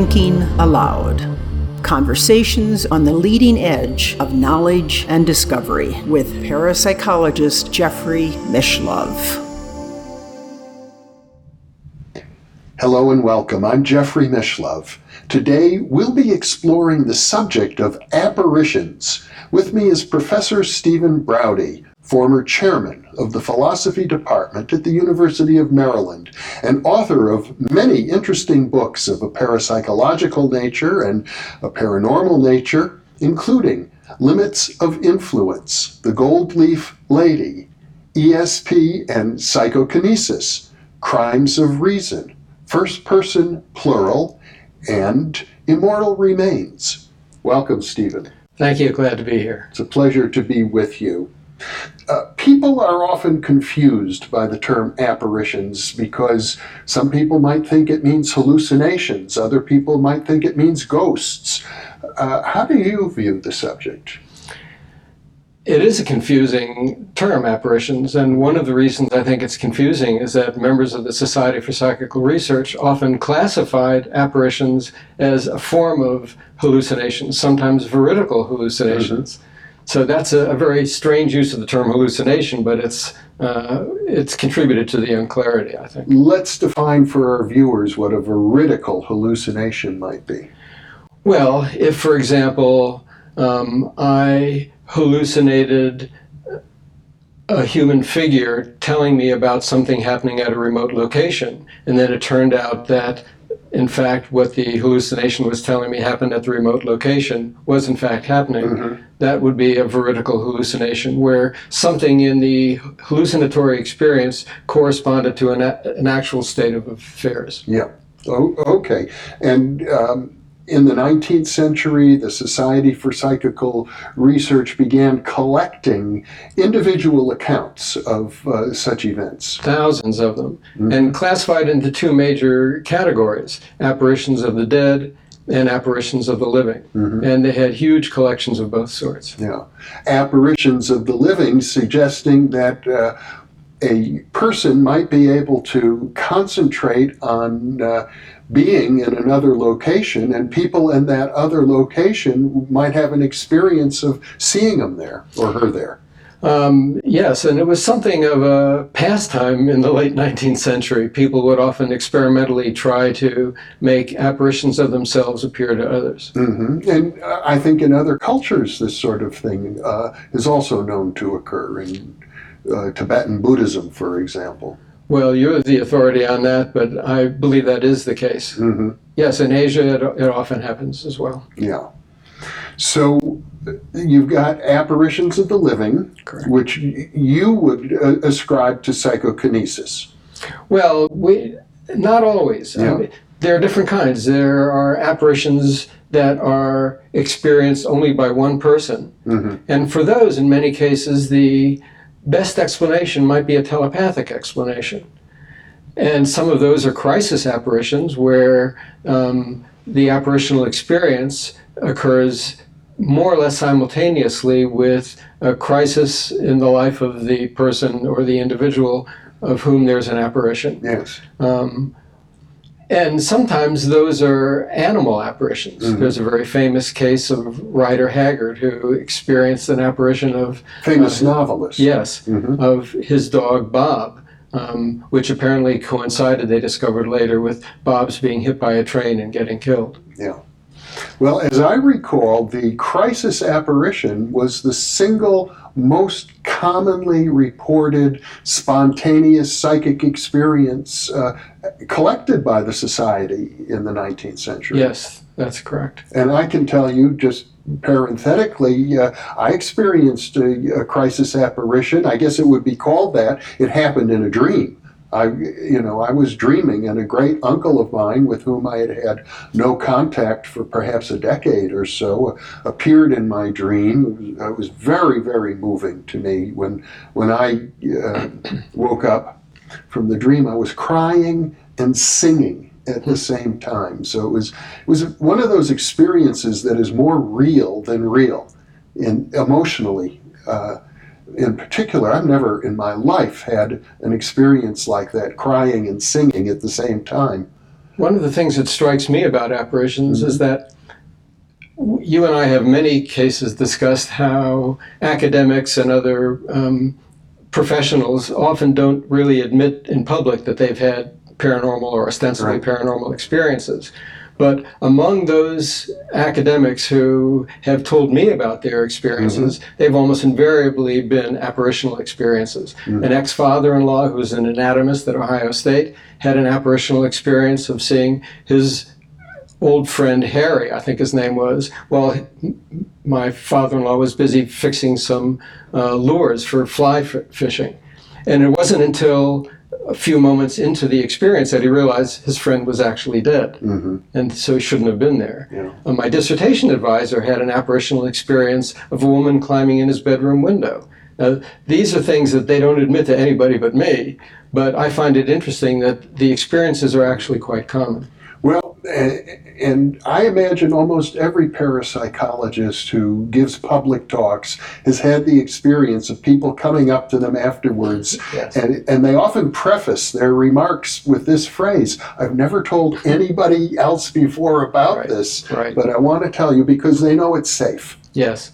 Thinking Aloud. Conversations on the leading edge of knowledge and discovery with parapsychologist Jeffrey Mishlove. Hello and welcome. I'm Jeffrey Mishlove. Today we'll be exploring the subject of apparitions. With me is Professor Stephen Braude, former chairman of the philosophy department at the University of Maryland, and author of many interesting books of a parapsychological nature and a paranormal nature, including Limits of Influence, The Gold Leaf Lady, ESP and Psychokinesis, Crimes of Reason, First Person Plural, and Immortal Remains. Welcome, Stephen. Thank you. Glad to be here. It's a pleasure to be with you. Uh, people are often confused by the term apparitions because some people might think it means hallucinations, other people might think it means ghosts. Uh, how do you view the subject? It is a confusing term, apparitions, and one of the reasons I think it's confusing is that members of the Society for Psychical Research often classified apparitions as a form of hallucinations, sometimes veridical hallucinations. Mm-hmm. So that's a, a, very strange use of the term hallucination, but it's uh, it's contributed to the unclarity, I think. Let's define for our viewers what a veridical hallucination might be. Well, if, for example, um, I hallucinated a human figure telling me about something happening at a remote location, and then it turned out that in fact, what the hallucination was telling me happened at the remote location was in fact happening, mm-hmm. that would be a veridical hallucination where something in the hallucinatory experience corresponded to an, an actual state of affairs. Yeah. Oh, okay. And um, in the 19th century, the Society for Psychical Research began collecting individual accounts of uh, such events. Thousands of them, mm-hmm. and classified into two major categories apparitions of the dead and apparitions of the living. Mm-hmm. And they had huge collections of both sorts. Yeah. Apparitions of the living suggesting that. Uh, a person might be able to concentrate on uh, being in another location, and people in that other location might have an experience of seeing them there or her there. Um, yes, and it was something of a pastime in the late 19th century. People would often experimentally try to make apparitions of themselves appear to others. Mm-hmm. And uh, I think in other cultures, this sort of thing uh, is also known to occur in uh, Tibetan Buddhism, for example. Well, you're the authority on that, but I believe that is the case. Mm-hmm. Yes, in Asia, it, it often happens as well. Yeah. So you've got apparitions of the living, Correct. which you would uh, ascribe to psychokinesis. Well, we not always. Yeah. I mean, there are different kinds. There are apparitions that are experienced only by one person, mm-hmm. and for those, in many cases, the best explanation might be a telepathic explanation. And some of those are crisis apparitions where um, the apparitional experience occurs more or less simultaneously with a crisis in the life of the person or the individual of whom there's an apparition. Yes. Um, and sometimes those are animal apparitions. Mm-hmm. There's a very famous case of Rider Haggard who experienced an apparition of famous uh, novelist. Yes, mm-hmm. of his dog Bob, um, which apparently coincided. They discovered later with Bob's being hit by a train and getting killed. Yeah. Well, as I recall, the crisis apparition was the single most commonly reported spontaneous psychic experience uh, collected by the society in the 19th century. Yes, that's correct. And I can tell you just parenthetically, uh, I experienced a, a, crisis apparition. I guess it would be called that. It happened in a dream. I, you know, I was dreaming, and a great uncle of mine, with whom I had had no contact for perhaps a decade or so, appeared in my dream. It was very, very moving to me when when I uh, woke up from the dream. I was crying and singing at the same time. So it was it was one of those experiences that is more real than real, and emotionally. Uh, in particular, I've never in my life had an experience like that, crying and singing at the same time. One of the things that strikes me about apparitions is that you and I have many cases discussed how academics and other um, professionals often don't really admit in public that they've had paranormal or ostensibly Right. paranormal experiences. But among those academics who have told me about their experiences, they've almost invariably been apparitional experiences. An ex father in law who was an anatomist at Ohio State had an apparitional experience of seeing his old friend Harry, I think his name was, while my father in law was busy fixing some uh, lures for fly f- fishing. And it wasn't until a few moments into the experience that he realized his friend was actually dead. And so he shouldn't have been there. Yeah. Uh, my dissertation advisor had an apparitional experience of a woman climbing in his bedroom window. Now, these are things that they don't admit to anybody but me, but I find it interesting that the experiences are actually quite common. Well, and I imagine almost every parapsychologist who gives public talks has had the experience of people coming up to them afterwards, Yes. and, and they often preface their remarks with this phrase I've never told anybody else before about Right, this, right. but I want to tell you because they know it's safe. Yes.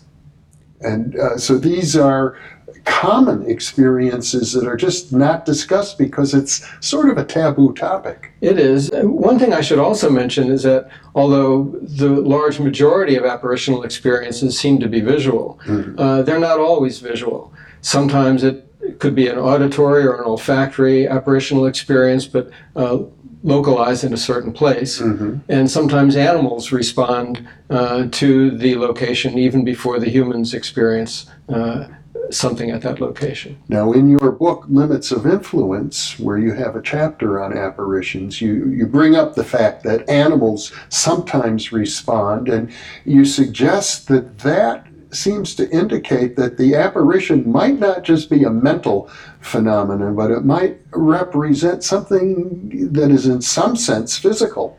And uh, so these are common experiences that are just not discussed because it's sort of a taboo topic. It is. One thing I should also mention is that although the large majority of apparitional experiences seem to be visual, uh, they're not always visual. Sometimes it could be an auditory or an olfactory apparitional experience, but uh, localized in a certain place. And sometimes animals respond uh, to the location even before the humans experience uh, something at that location. Now, in your book, Limits of Influence, where you have a chapter on apparitions, you, you bring up the fact that animals sometimes respond, and you suggest that that seems to indicate that the apparition might not just be a mental phenomenon, but it might represent something that is, in some sense, physical.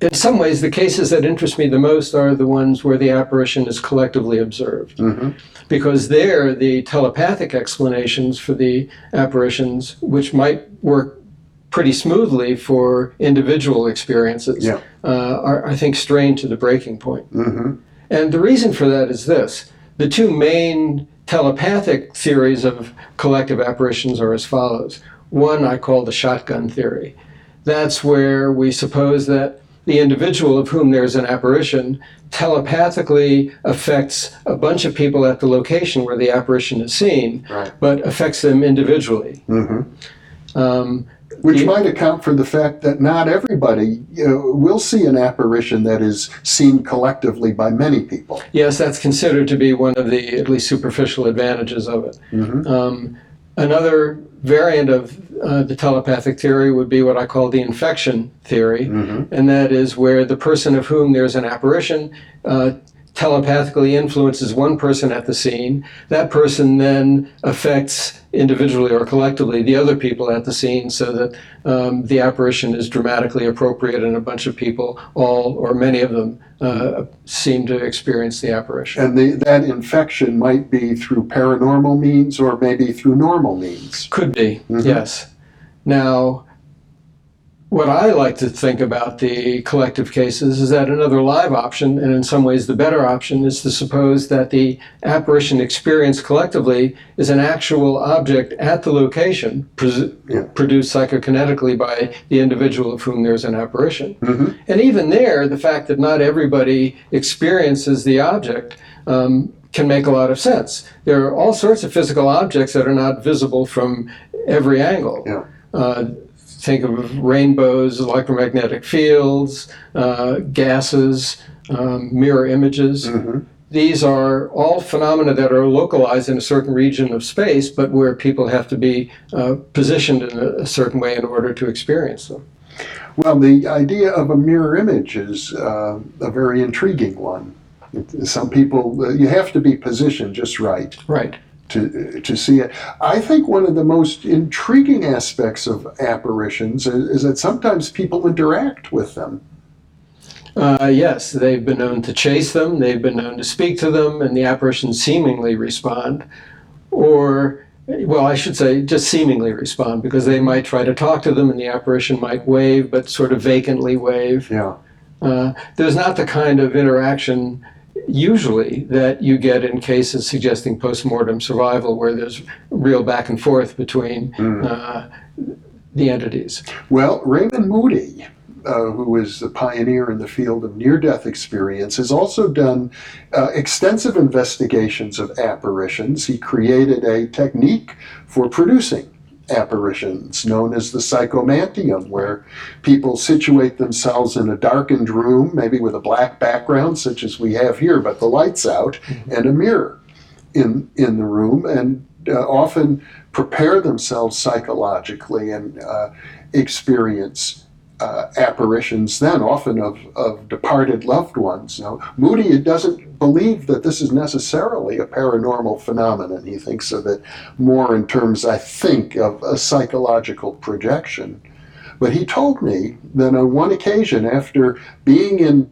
In some ways, the cases that interest me the most are the ones where the apparition is collectively observed. Because there, the telepathic explanations for the apparitions, which might work pretty smoothly for individual experiences, Yeah. uh, are, I think, strained to the breaking point. hmm And the reason for that is this the two main telepathic theories of collective apparitions are as follows. One I call the shotgun theory. That's where we suppose that the individual of whom there's an apparition telepathically affects a bunch of people at the location where the apparition is seen, Right. but affects them individually. hmm Um, Which might account for the fact that not everybody you know, will see an apparition that is seen collectively by many people. Yes, that's considered to be one of the at least superficial advantages of it. Um, another variant of uh, the telepathic theory would be what I call the infection theory, and that is where the person of whom there's an apparition uh, telepathically influences one person at the scene. That person then affects individually or collectively the other people at the scene so that um, the apparition is dramatically appropriate and a bunch of people, all or many of them, uh, seem to experience the apparition. And the, that infection might be through paranormal means or maybe through normal means. Could be, yes. Now, what I like to think about the collective cases is that another live option, and in some ways the better option, is to suppose that the apparition experienced collectively is an actual object at the location, pres- Yeah. produced psychokinetically by the individual of whom there's an apparition. Mhm. And even there, the fact that not everybody experiences the object um, can make a lot of sense. There are all sorts of physical objects that are not visible from every angle. Yeah. Uh, think of rainbows, electromagnetic fields, uh, gases, um, mirror images. Mhm. These are all phenomena that are localized in a certain region of space, but where people have to be uh, positioned in a, a certain way in order to experience them. Well, the idea of a mirror image is uh, a very intriguing one. Some people, uh, you have to be positioned just right Right. To, to see it. I think one of the most intriguing aspects of apparitions is, is that sometimes people interact with them. Uh, yes, they've been known to chase them, they've been known to speak to them, and the apparitions seemingly respond. Or well, I should say just seemingly respond because they might try to talk to them and the apparition might wave, but sort of vacantly wave. Yeah. Uh, there's not the kind of interaction usually that you get in cases suggesting postmortem survival where there's real back and forth between Mm. uh, the entities. Well, Raymond Moody, uh, who is a pioneer in the field of near death experience, has also done uh, extensive investigations of apparitions. He created a technique for producing apparitions known as the psychomanteum, where people situate themselves in a darkened room, maybe with a black background, such as we have here, but the lights out, and a mirror in, in the room, and uh, often prepare themselves psychologically and uh, experience uh, apparitions then, often of, of departed loved ones. Now, Moody doesn't believe that this is necessarily a paranormal phenomenon. He thinks of it more in terms, I think, of a psychological projection. But he told me that on one occasion, after being in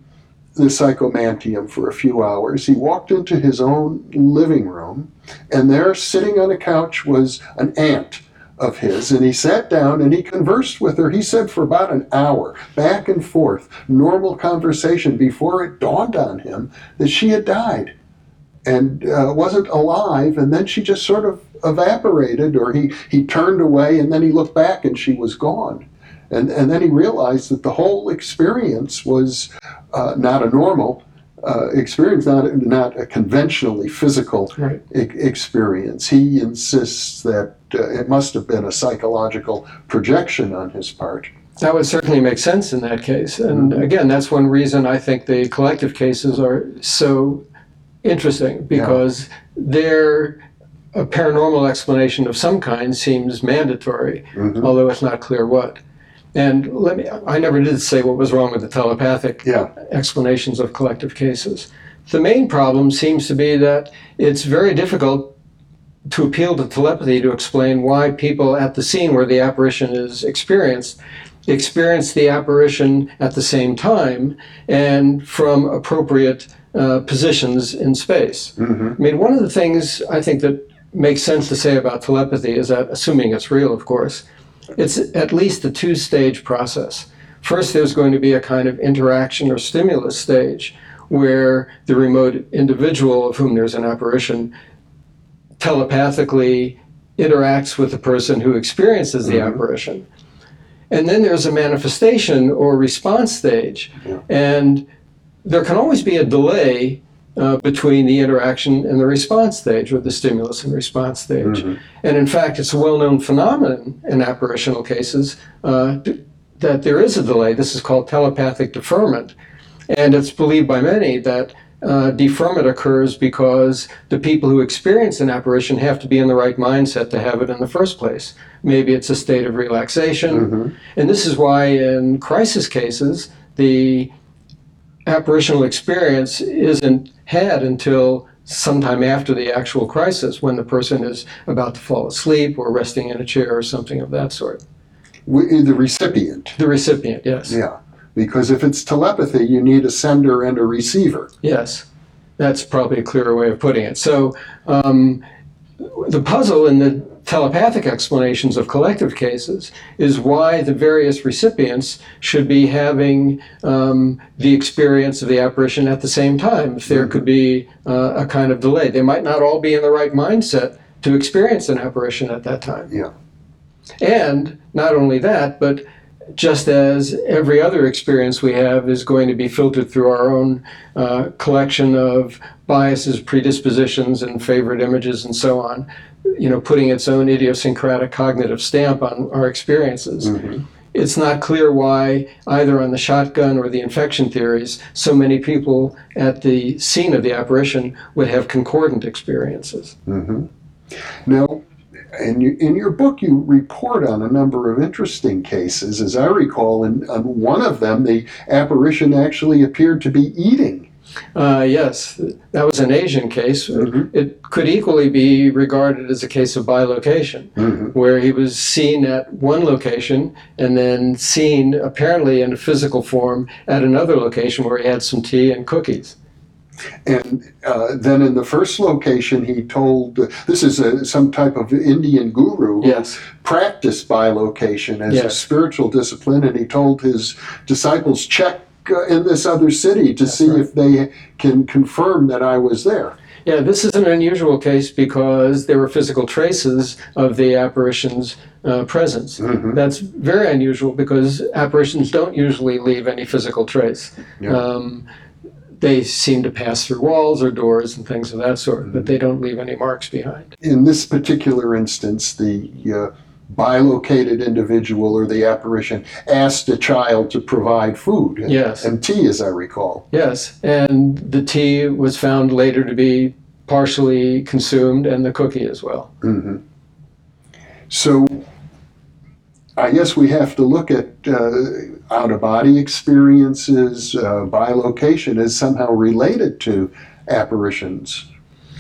the psychomanteum for a few hours, he walked into his own living room, and there, sitting on a couch, was an aunt of his, and he sat down and he conversed with her. He said for about an hour, back and forth, normal conversation, before it dawned on him that she had died and uh, wasn't alive, and then she just sort of evaporated, or he, he turned away, and then he looked back and she was gone. And, and then he realized that the whole experience was uh, not a normal uh, experience, not, not a conventionally physical Right. e- experience. He insists that uh, it must have been a psychological projection on his part. That would certainly make sense in that case. And again, that's one reason I think the collective cases are so interesting because they're a paranormal explanation of some kind seems mandatory, Mhm. although it's not clear what. And let me, I never did say what was wrong with the telepathic Yeah. explanations of collective cases. The main problem seems to be that it's very difficult to appeal to telepathy to explain why people at the scene where the apparition is experienced experience the apparition at the same time and from appropriate uh, positions in space. Mhm. I mean, one of the things I think that makes sense to say about telepathy is that, assuming it's real, of course, it's at least a two stage process. First, there's going to be a kind of interaction or stimulus stage where the remote individual of whom there's an apparition telepathically interacts with the person who experiences the mm-hmm. apparition. And then there's a manifestation or response stage. Yeah. And there can always be a delay uh, between the interaction and the response stage, or the stimulus and response stage. Mhm. And in fact, it's a well known phenomenon in apparitional cases uh, that there is a delay. This is called telepathic deferment. And it's believed by many that uh, deferment occurs because the people who experience an apparition have to be in the right mindset to have it in the first place. Maybe it's a state of relaxation. Mhm. And this is why, in crisis cases, the apparitional experience isn't had until sometime after the actual crisis when the person is about to fall asleep or resting in a chair or something of that sort. We, the recipient, The recipient, yes. yeah. Because if it's telepathy, you need a sender and a receiver. Yes. That's probably a clearer way of putting it. So, um, the puzzle in the telepathic explanations of collective cases is why the various recipients should be having um, the experience of the apparition at the same time. If there could be uh, a kind of delay, they might not all be in the right mindset to experience an apparition at that time. Yeah. And not only that, but just as every other experience we have is going to be filtered through our own uh, collection of biases, predispositions, and favorite images, and so on, you know, putting its own idiosyncratic cognitive stamp on our experiences. Mhm. It's not clear why, either on the shotgun or the infection theories, so many people at the scene of the apparition would have concordant experiences. hmm Now, in, you, in your book, you report on a number of interesting cases. As I recall, in on one of them, the apparition actually appeared to be eating. Uh, yes, that was an Asian case. Mhm. It could equally be regarded as a case of bilocation, Mhm. where he was seen at one location and then seen apparently in a physical form at another location where he had some tea and cookies. And uh, then in the first location, he told this is a, some type of Indian guru who Yes. practiced bilocation as a spiritual discipline, and he told his disciples, check uh, in this other city to see right. if they can confirm that I was there. Yeah, this is an unusual case because there were physical traces of the apparition's uh, presence. Mhm. That's very unusual because apparitions don't usually leave any physical trace. Yeah. Um, they seem to pass through walls or doors and things of that sort, Mm-hmm. but they don't leave any marks behind. In this particular instance, the uh, bilocated individual or the apparition asked a child to provide food and, Yes. and tea, as I recall. Yes, and the tea was found later to be partially consumed and the cookie as well. hmm So, I guess we have to look at uh, out of body experiences, uh, bilocation as somehow related to apparitions,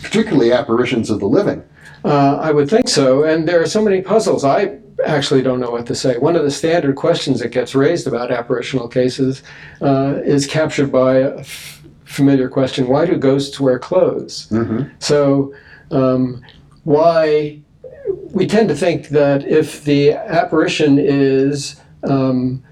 particularly apparitions of the living. Uh, I would think so, and there are so many puzzles. I actually don't know what to say. One of the standard questions that gets raised about apparitional cases uh, is captured by a f- familiar question: Why do ghosts wear clothes? Mm-hmm. So, um, why we tend to think that if the apparition is um,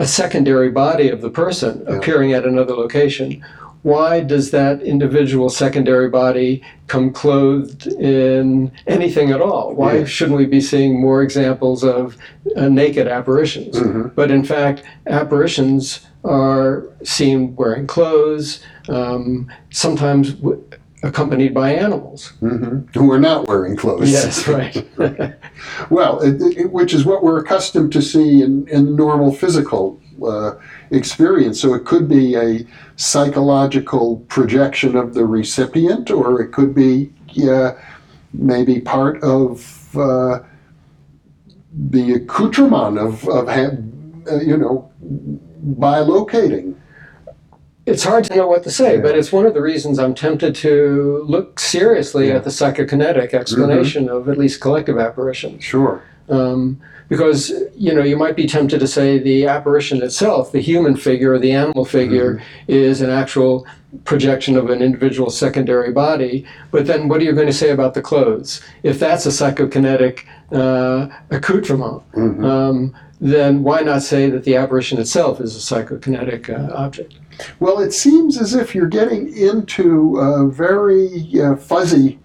a secondary body of the person Yeah. appearing at another location, why does that individual secondary body come clothed in anything at all? Why Yeah. shouldn't we be seeing more examples of uh, naked apparitions? Mhm. But in fact, apparitions are seen wearing clothes, um, sometimes w- accompanied by animals. hmm Who are not wearing clothes. Yes, right. Well, it, it, which is what we're accustomed to see in, in normal physical uh, experience. So it could be a psychological projection of the recipient, or it could be uh, maybe part of uh, the accoutrement of, of ha- uh, you know, bilocating. It's hard to know what to say, Yeah. but it's one of the reasons I'm tempted to look seriously at the psychokinetic explanation of at least collective apparitions. Sure. Um, because you know you might be tempted to say the apparition itself, the human figure or the animal figure, is an actual projection of an individual secondary body. But then, what are you going to say about the clothes? If that's a psychokinetic uh, accoutrement, Mhm. um, then why not say that the apparition itself is a psychokinetic uh, object? Well, it seems as if you're getting into a very uh, fuzzy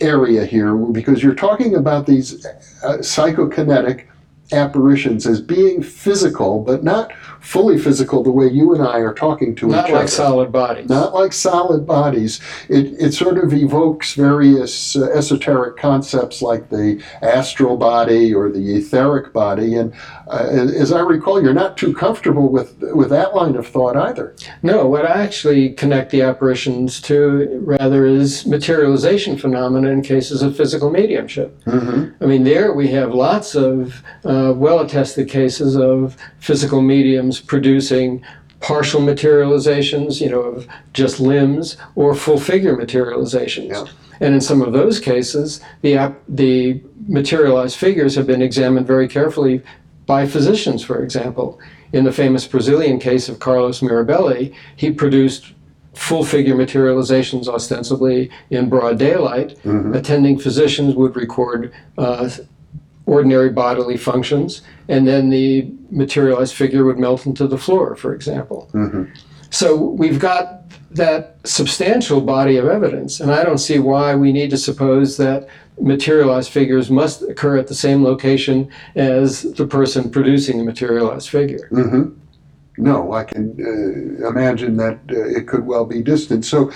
area here because you're talking about these uh, psychokinetic apparitions as being physical, but not fully physical the way you and I are talking to Not each like other. Not like solid bodies. Not like solid bodies. It, it sort of evokes various uh, esoteric concepts like the astral body or the etheric body. And uh, as I recall, you're not too comfortable with, with that line of thought either. No, what I actually connect the apparitions to rather is materialization phenomena in cases of physical mediumship. Mm-hmm. I mean, there we have lots of uh, well attested cases of physical mediums producing partial materializations, you know, of just limbs or full figure materializations. Yeah. And in some of those cases, the, ap- the materialized figures have been examined very carefully by physicians, for example. In the famous Brazilian case of Carlos Mirabelli, he produced full figure materializations ostensibly in broad daylight. Mhm. Attending physicians would record uh, ordinary bodily functions, and then the materialized figure would melt into the floor, for example. Mhm. So we've got that substantial body of evidence, and I don't see why we need to suppose that materialized figures must occur at the same location as the person producing the materialized figure. hmm No, I can uh, imagine that uh, it could well be distant. So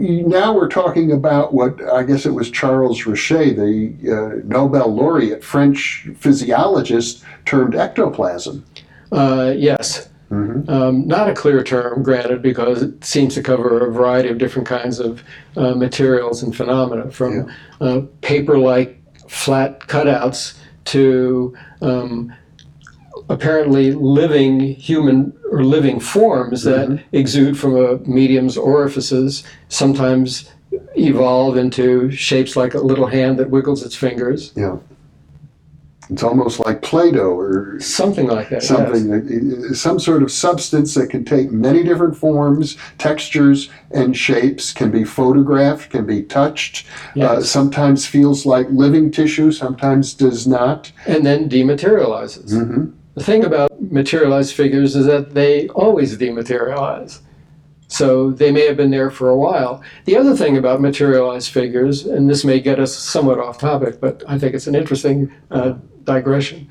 now we're talking about what I guess it was Charles Richet, the uh, Nobel laureate French physiologist, termed ectoplasm. Uh, yes, hmm Um, not a clear term, granted, because it seems to cover a variety of different kinds of uh, materials and phenomena, from uh, paper like flat cutouts to um, apparently living human or living forms that exude from a medium's orifices, sometimes evolve into shapes like a little hand that wiggles its fingers. Yeah. It's almost like Play-Doh or Something like that. yes. something, that- some sort of substance that can take many different forms, textures, and shapes, can be photographed, can be touched, uh, sometimes feels like living tissue, sometimes does not. and then dematerializes. hmm The thing about materialized figures is that they always dematerialize. So they may have been there for a while. The other thing about materialized figures, and this may get us somewhat off topic, but I think it's an interesting uh, digression.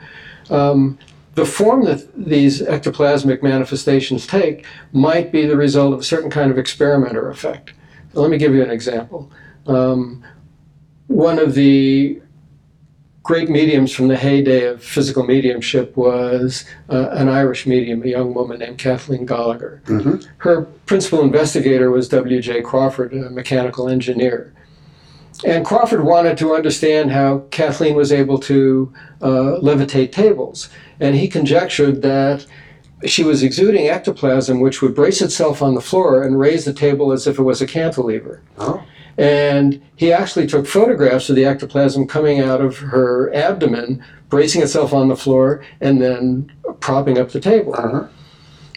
Um, the form that these ectoplasmic manifestations take might be the result of a certain kind of experimenter effect. Let me give you an example. Um, one of the great mediums from the heyday of physical mediumship was uh, an Irish medium, a young woman named Kathleen Goligher. Mhm. Her principal investigator was W.J. Crawford, a mechanical engineer. And Crawford wanted to understand how Kathleen was able to uh, levitate tables. And he conjectured that she was exuding ectoplasm which would brace itself on the floor and raise the table as if it was a cantilever. Oh. And he actually took photographs of the ectoplasm coming out of her abdomen, bracing itself on the floor, and then propping up the table. Uh-huh.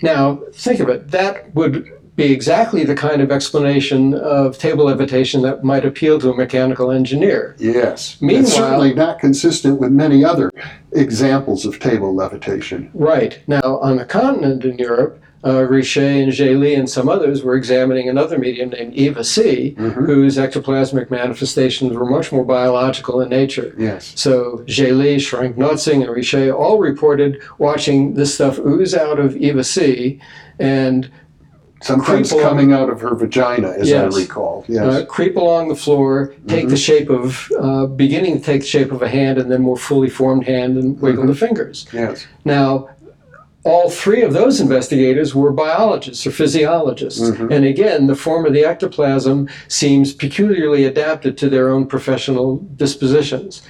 Now, think of it. That would be exactly the kind of explanation of table levitation that might appeal to a mechanical engineer. Yes. Meanwhile- it's certainly not consistent with many other examples of table levitation. Right. Now, on the continent in Europe, uh, Richet and Geley and some others were examining another medium named Eva C., Mhm. whose ectoplasmic manifestations were much more biological in nature. Yes. So Geley, Schrank Notzing, and Richet all reported watching this stuff ooze out of Eva C. and along- coming out of her vagina, as Yes. I recall. Yes. uh, creep along the floor, take the shape of, uh, beginning to take the shape of a hand and then more fully formed hand and wiggle the fingers. yes. Now, all three of those investigators were biologists or physiologists. Mm-hmm. And again, the form of the ectoplasm seems peculiarly adapted to their own professional dispositions.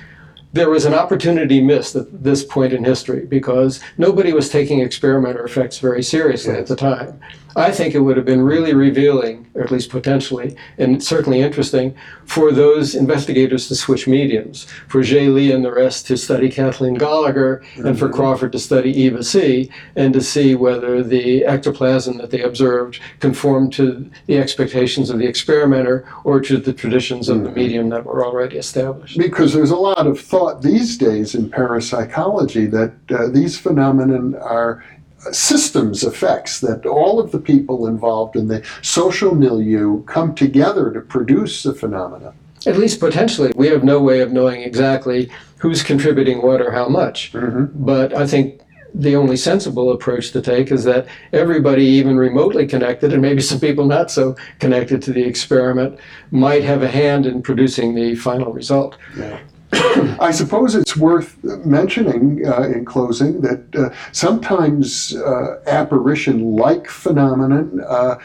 There was an opportunity missed at this point in history because nobody was taking experimenter effects very seriously at the time. I think it would have been really revealing, or at least potentially, and certainly interesting for those investigators to switch mediums, for Geley and the rest to study Kathleen Goligher, and for mm-hmm. Crawford to study Eva C, and to see whether the ectoplasm that they observed conformed to the expectations of the experimenter or to the traditions of the mm-hmm. medium that were already established. Because there's a lot of thought these days in parapsychology that uh, these phenomenon are systems effects, that all of the people involved in the social milieu come together to produce the phenomena. At least potentially, we have no way of knowing exactly who's contributing what or how much. But I think the only sensible approach to take is that everybody, even remotely connected, and maybe some people not so connected to the experiment, might have a hand in producing the final result. I suppose it's worth mentioning uh, in closing that uh, sometimes uh, apparition like phenomenon uh,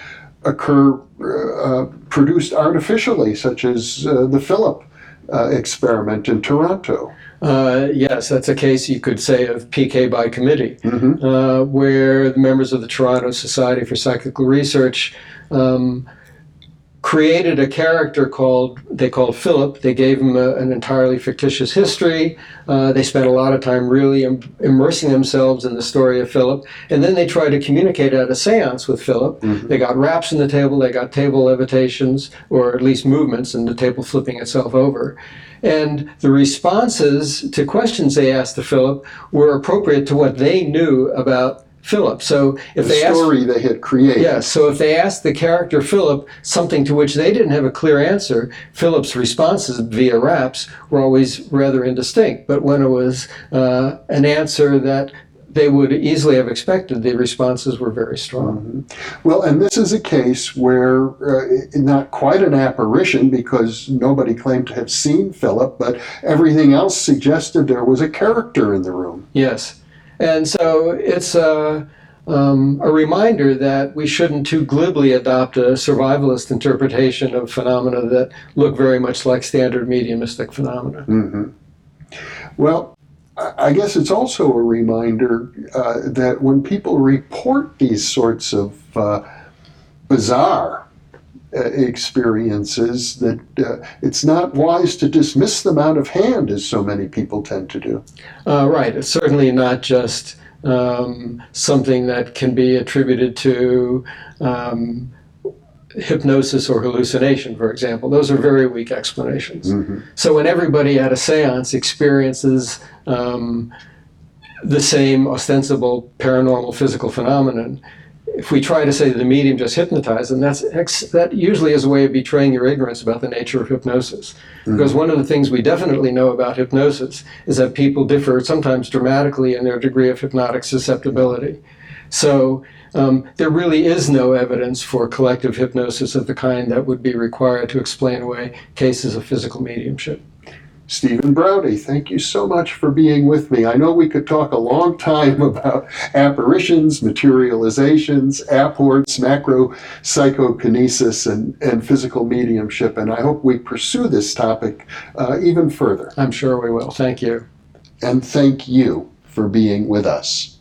occur uh, produced artificially, such as uh, the Philip uh, experiment in Toronto. Uh, yes, that's a case you could say of PK by committee, Mhm. uh, where the members of the Toronto Society for Psychical Research um, created a character called they called Philip. They gave him a, an entirely fictitious history. Uh, they spent a lot of time really Im- immersing themselves in the story of Philip, and then they tried to communicate at a séance with Philip. They got raps in the table. They got table levitations, or at least movements, and the table flipping itself over. And the responses to questions they asked to Philip were appropriate to what they knew about Philip. So if The they asked story they had created. Yes, so if they asked the character Philip something to which they didn't have a clear answer, Philip's responses via raps were always rather indistinct. But when it was uh, an answer that they would easily have expected, the responses were very strong. Well, and this is a case where uh, not quite an apparition because nobody claimed to have seen Philip, but everything else suggested there was a character in the room. Yes, and so it's a, um, a reminder that we shouldn't too glibly adopt a survivalist interpretation of phenomena that look very much like standard mediumistic phenomena. hmm Well, I guess it's also a reminder uh, that when people report these sorts of uh, bizarre experiences that uh, it's not wise to dismiss them out of hand as so many people tend to do. Uh, right. It's certainly not just um, something that can be attributed to um, hypnosis or hallucination, for example. Those are very weak explanations. Mm-hmm. So when everybody at a seance experiences um, the same ostensible paranormal physical phenomenon, if we try to say the medium just hypnotized them, that's that usually is a way of betraying your ignorance about the nature of hypnosis. Mm-hmm. Because one of the things we definitely know about hypnosis is that people differ sometimes dramatically in their degree of hypnotic susceptibility. So um, there really is no evidence for collective hypnosis of the kind that would be required to explain away cases of physical mediumship. Stephen Braude, thank you so much for being with me. I know we could talk a long time about apparitions, materializations, apports, macro psychokinesis, and, and physical mediumship, and I hope we pursue this topic uh, even further. I'm sure we will. Thank you. And thank you for being with us.